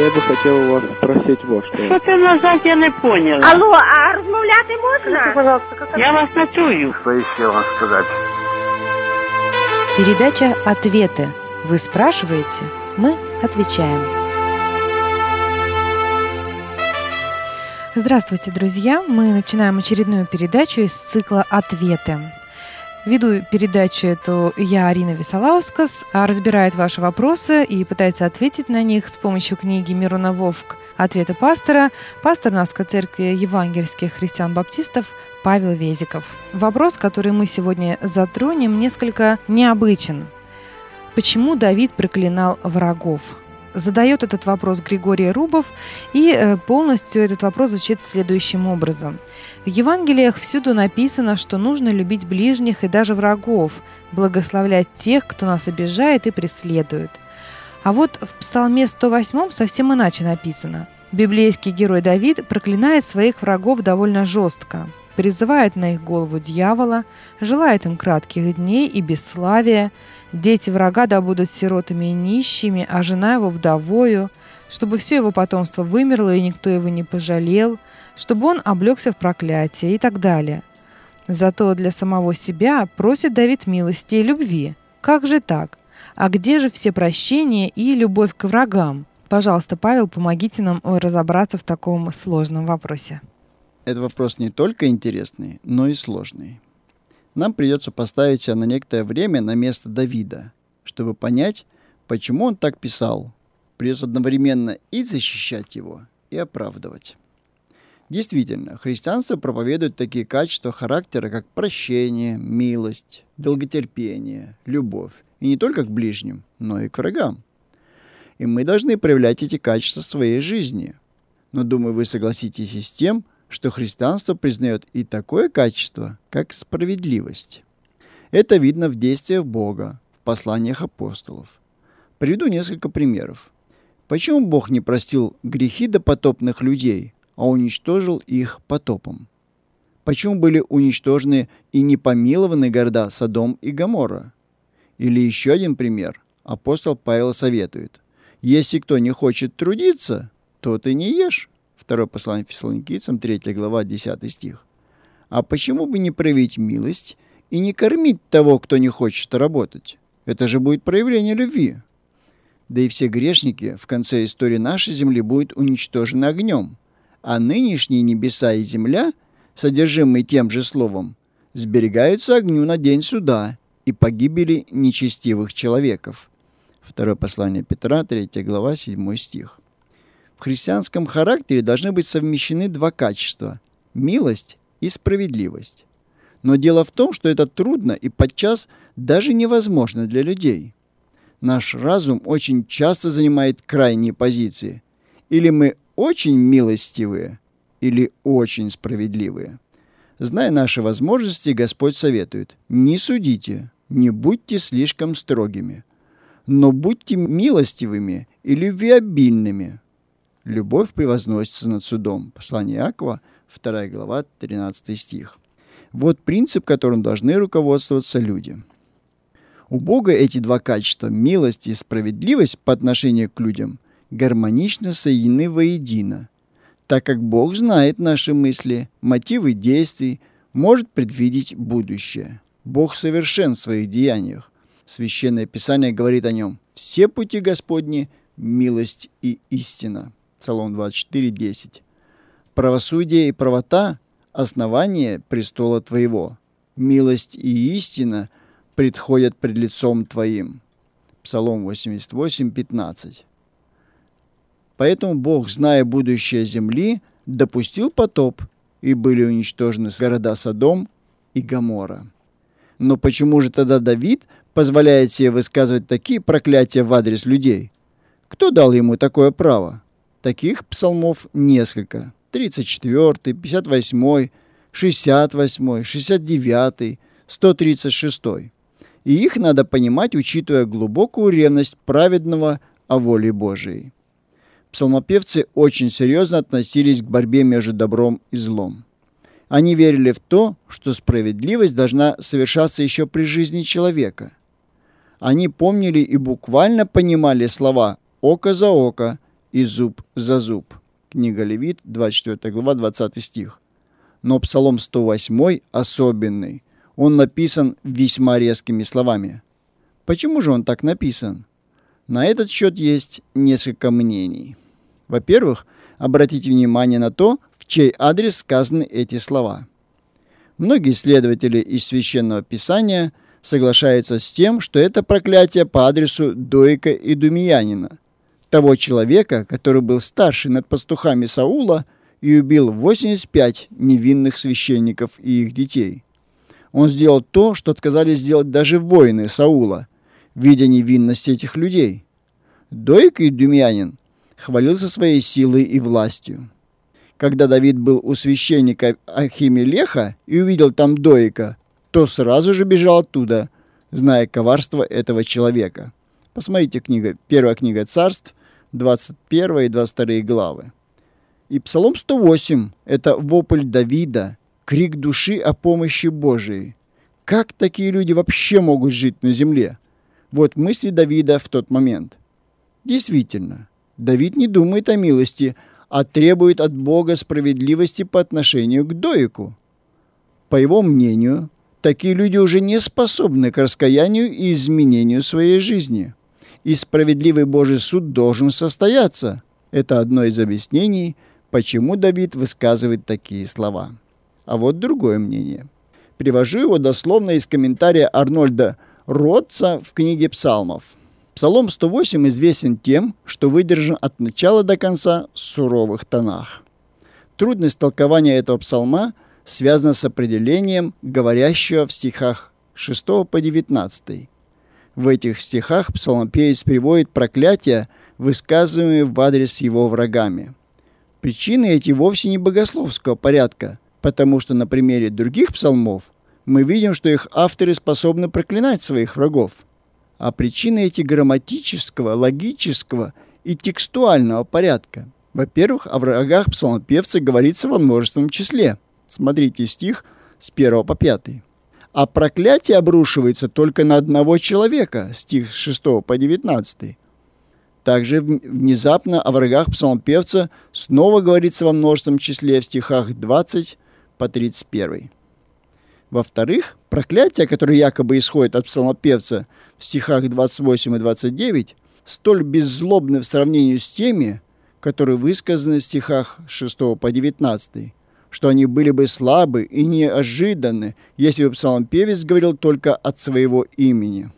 Я бы хотел у вас спросить вот что. Що ти назад, я не поняла. Алло, а розмовляти можна? Пожалуйста, как Я вас не чую. Что еще вам сказать? Передача «Ответы». Вы спрашиваете, мы отвечаем. Здравствуйте, друзья! Мы начинаем очередную передачу из цикла «Ответы». Веду передачу эту я, Арина Висолаускас, а разбирает ваши вопросы и пытается ответить на них с помощью книги Мируна Вовк «Ответы пастора» пастор Наской церкви евангельских христиан-баптистов Павел Везиков. Вопрос, который мы сегодня затронем, несколько необычен. Почему Давид проклинал врагов? Задает этот вопрос Григорий Рубов, и э, полностью этот вопрос звучит следующим образом. В Евангелиях всюду написано, что нужно любить ближних и даже врагов, благословлять тех, кто нас обижает и преследует. А вот в Псалме 108 совсем иначе написано. Библейский герой Давид проклинает своих врагов довольно жестко, призывает на их голову дьявола, желает им кратких дней и бесславия, Дети врага да будут сиротами и нищими, а жена его вдовою, чтобы все его потомство вымерло и никто его не пожалел, чтобы он облегся в проклятие и так далее. Зато для самого себя просит Давид милости и любви. Как же так? А где же все прощения и любовь к врагам? Пожалуйста, Павел, помогите нам разобраться в таком сложном вопросе. Этот вопрос не только интересный, но и сложный нам придется поставить себя на некоторое время на место Давида, чтобы понять, почему он так писал. Придется одновременно и защищать его, и оправдывать. Действительно, христианство проповедует такие качества характера, как прощение, милость, долготерпение, любовь. И не только к ближним, но и к врагам. И мы должны проявлять эти качества в своей жизни. Но думаю, вы согласитесь и с тем, что христианство признает и такое качество, как справедливость. Это видно в действиях Бога, в посланиях апостолов. Приведу несколько примеров. Почему Бог не простил грехи допотопных людей, а уничтожил их потопом? Почему были уничтожены и не помилованы города Содом и Гоморра? Или еще один пример. Апостол Павел советует. Если кто не хочет трудиться, то ты не ешь. Второе послание Фессалоникийцам, 3 глава, 10 стих. А почему бы не проявить милость и не кормить того, кто не хочет работать? Это же будет проявление любви. Да и все грешники в конце истории нашей земли будут уничтожены огнем. А нынешние небеса и земля, содержимые тем же словом, сберегаются огню на день суда и погибели нечестивых человеков. Второе послание Петра, 3 глава, 7 стих. В христианском характере должны быть совмещены два качества – милость и справедливость. Но дело в том, что это трудно и подчас даже невозможно для людей. Наш разум очень часто занимает крайние позиции. Или мы очень милостивые, или очень справедливые. Зная наши возможности, Господь советует – не судите, не будьте слишком строгими, но будьте милостивыми и любвеобильными – любовь превозносится над судом. Послание Иакова, 2 глава, 13 стих. Вот принцип, которым должны руководствоваться люди. У Бога эти два качества, милость и справедливость по отношению к людям, гармонично соединены воедино, так как Бог знает наши мысли, мотивы действий, может предвидеть будущее. Бог совершен в своих деяниях. Священное Писание говорит о нем. Все пути Господни – милость и истина. Псалом 24, 10. «Правосудие и правота – основание престола Твоего. Милость и истина предходят пред лицом Твоим». Псалом 88, 15. Поэтому Бог, зная будущее земли, допустил потоп, и были уничтожены города Содом и Гамора. Но почему же тогда Давид позволяет себе высказывать такие проклятия в адрес людей? Кто дал ему такое право? Таких псалмов несколько. 34, 58, 68, 69, 136. И их надо понимать, учитывая глубокую ревность праведного о воле Божией. Псалмопевцы очень серьезно относились к борьбе между добром и злом. Они верили в то, что справедливость должна совершаться еще при жизни человека. Они помнили и буквально понимали слова «око за око», и зуб за зуб. Книга Левит, 24 глава, 20 стих. Но Псалом 108 особенный. Он написан весьма резкими словами. Почему же он так написан? На этот счет есть несколько мнений. Во-первых, обратите внимание на то, в чей адрес сказаны эти слова. Многие исследователи из Священного Писания соглашаются с тем, что это проклятие по адресу Доика и Думиянина, того человека, который был старший над пастухами Саула и убил 85 невинных священников и их детей. Он сделал то, что отказались сделать даже воины Саула, видя невинность этих людей. Доик и Думьянин хвалился своей силой и властью. Когда Давид был у священника Ахимелеха и увидел там Доика, то сразу же бежал оттуда, зная коварство этого человека. Посмотрите книга, первая книга царств, 21 и 22 главы. И Псалом 108 – это вопль Давида, крик души о помощи Божией. Как такие люди вообще могут жить на земле? Вот мысли Давида в тот момент. Действительно, Давид не думает о милости, а требует от Бога справедливости по отношению к Доику. По его мнению, такие люди уже не способны к раскаянию и изменению своей жизни. И справедливый Божий суд должен состояться. Это одно из объяснений, почему Давид высказывает такие слова. А вот другое мнение. Привожу его дословно из комментария Арнольда Ротца в книге псалмов. Псалом 108 известен тем, что выдержан от начала до конца в суровых тонах. Трудность толкования этого псалма связана с определением, говорящего в стихах 6 по 19. В этих стихах псалмопевец приводит проклятия, высказываемые в адрес его врагами. Причины эти вовсе не богословского порядка, потому что на примере других псалмов мы видим, что их авторы способны проклинать своих врагов. А причины эти грамматического, логического и текстуального порядка. Во-первых, о врагах псалмопевца говорится во множественном числе. Смотрите стих с 1 по 5. А проклятие обрушивается только на одного человека, стих с 6 по 19. Также внезапно о врагах псалмопевца снова говорится во множественном числе в стихах 20 по 31. Во-вторых, проклятие, которое якобы исходит от псалмопевца в стихах 28 и 29, столь беззлобны в сравнении с теми, которые высказаны в стихах 6 по 19, что они были бы слабы и неожиданны, если бы псалмопевец говорил только от своего имени.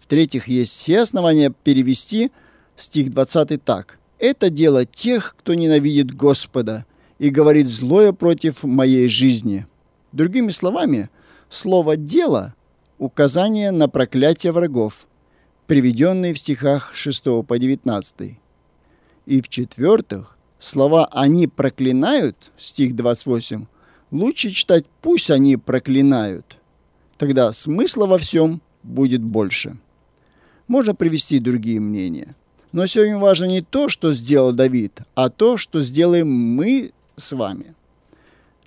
В-третьих, есть все основания перевести стих 20 так. «Это дело тех, кто ненавидит Господа и говорит злое против моей жизни». Другими словами, слово «дело» — указание на проклятие врагов, приведенные в стихах 6 по 19. И в-четвертых, слова «они проклинают» стих 28 лучше читать «пусть они проклинают». Тогда смысла во всем будет больше. Можно привести другие мнения. Но сегодня важно не то, что сделал Давид, а то, что сделаем мы с вами –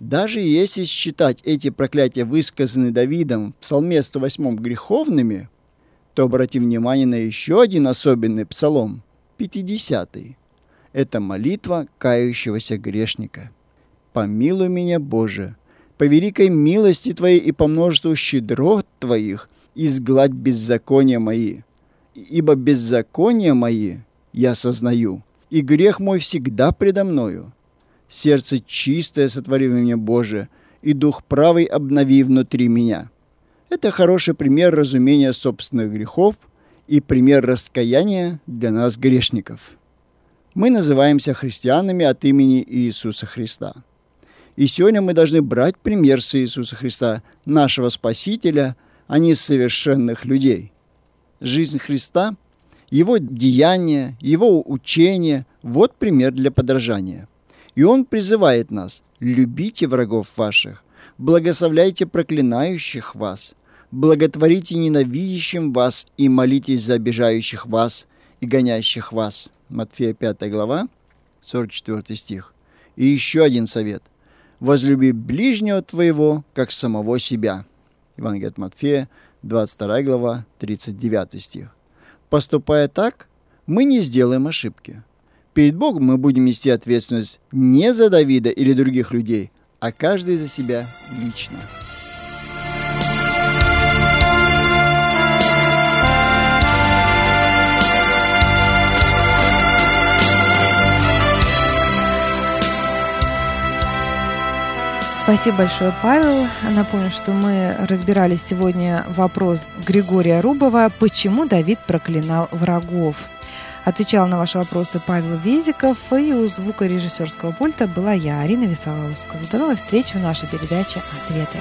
даже если считать эти проклятия, высказанные Давидом в Псалме 108 греховными, то обрати внимание на еще один особенный псалом, 50-й. Это молитва кающегося грешника. «Помилуй меня, Боже, по великой милости Твоей и по множеству щедрот Твоих изгладь беззакония мои. Ибо беззакония мои я сознаю, и грех мой всегда предо мною сердце чистое сотвори в меня, Боже, и дух правый обнови внутри меня. Это хороший пример разумения собственных грехов и пример раскаяния для нас, грешников. Мы называемся христианами от имени Иисуса Христа. И сегодня мы должны брать пример с Иисуса Христа, нашего Спасителя, а не совершенных людей. Жизнь Христа, Его деяния, Его учение – вот пример для подражания – и Он призывает нас «любите врагов ваших, благословляйте проклинающих вас, благотворите ненавидящим вас и молитесь за обижающих вас и гонящих вас». Матфея 5 глава, 44 стих. И еще один совет. «Возлюби ближнего твоего, как самого себя». Евангелие от Матфея, 22 глава, 39 стих. Поступая так, мы не сделаем ошибки – Перед Богом мы будем нести ответственность не за Давида или других людей, а каждый за себя лично. Спасибо большое, Павел. Напомню, что мы разбирали сегодня вопрос Григория Рубова «Почему Давид проклинал врагов?». Отвечал на ваши вопросы Павел Везиков, и у звукорежиссерского пульта была я, Арина Висолаускас. До новых встреч в нашей передаче «Ответы».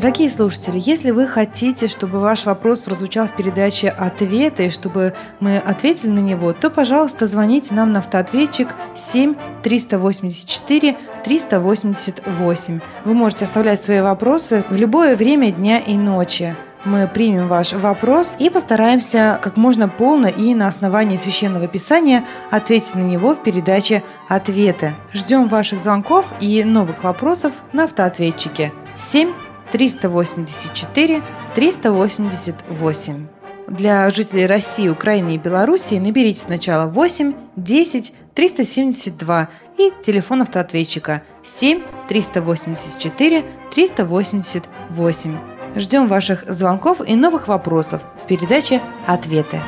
Дорогие слушатели, если вы хотите, чтобы ваш вопрос прозвучал в передаче «Ответы», и чтобы мы ответили на него, то, пожалуйста, звоните нам на автоответчик 7 384 388. Вы можете оставлять свои вопросы в любое время дня и ночи. Мы примем ваш вопрос и постараемся как можно полно и на основании священного писания ответить на него в передаче «Ответы». Ждем ваших звонков и новых вопросов на автоответчике 7 384 388. Для жителей России, Украины и Беларуси наберите сначала 8 10 372 и телефон автоответчика 7 384 388. Ждем ваших звонков и новых вопросов в передаче «Ответы».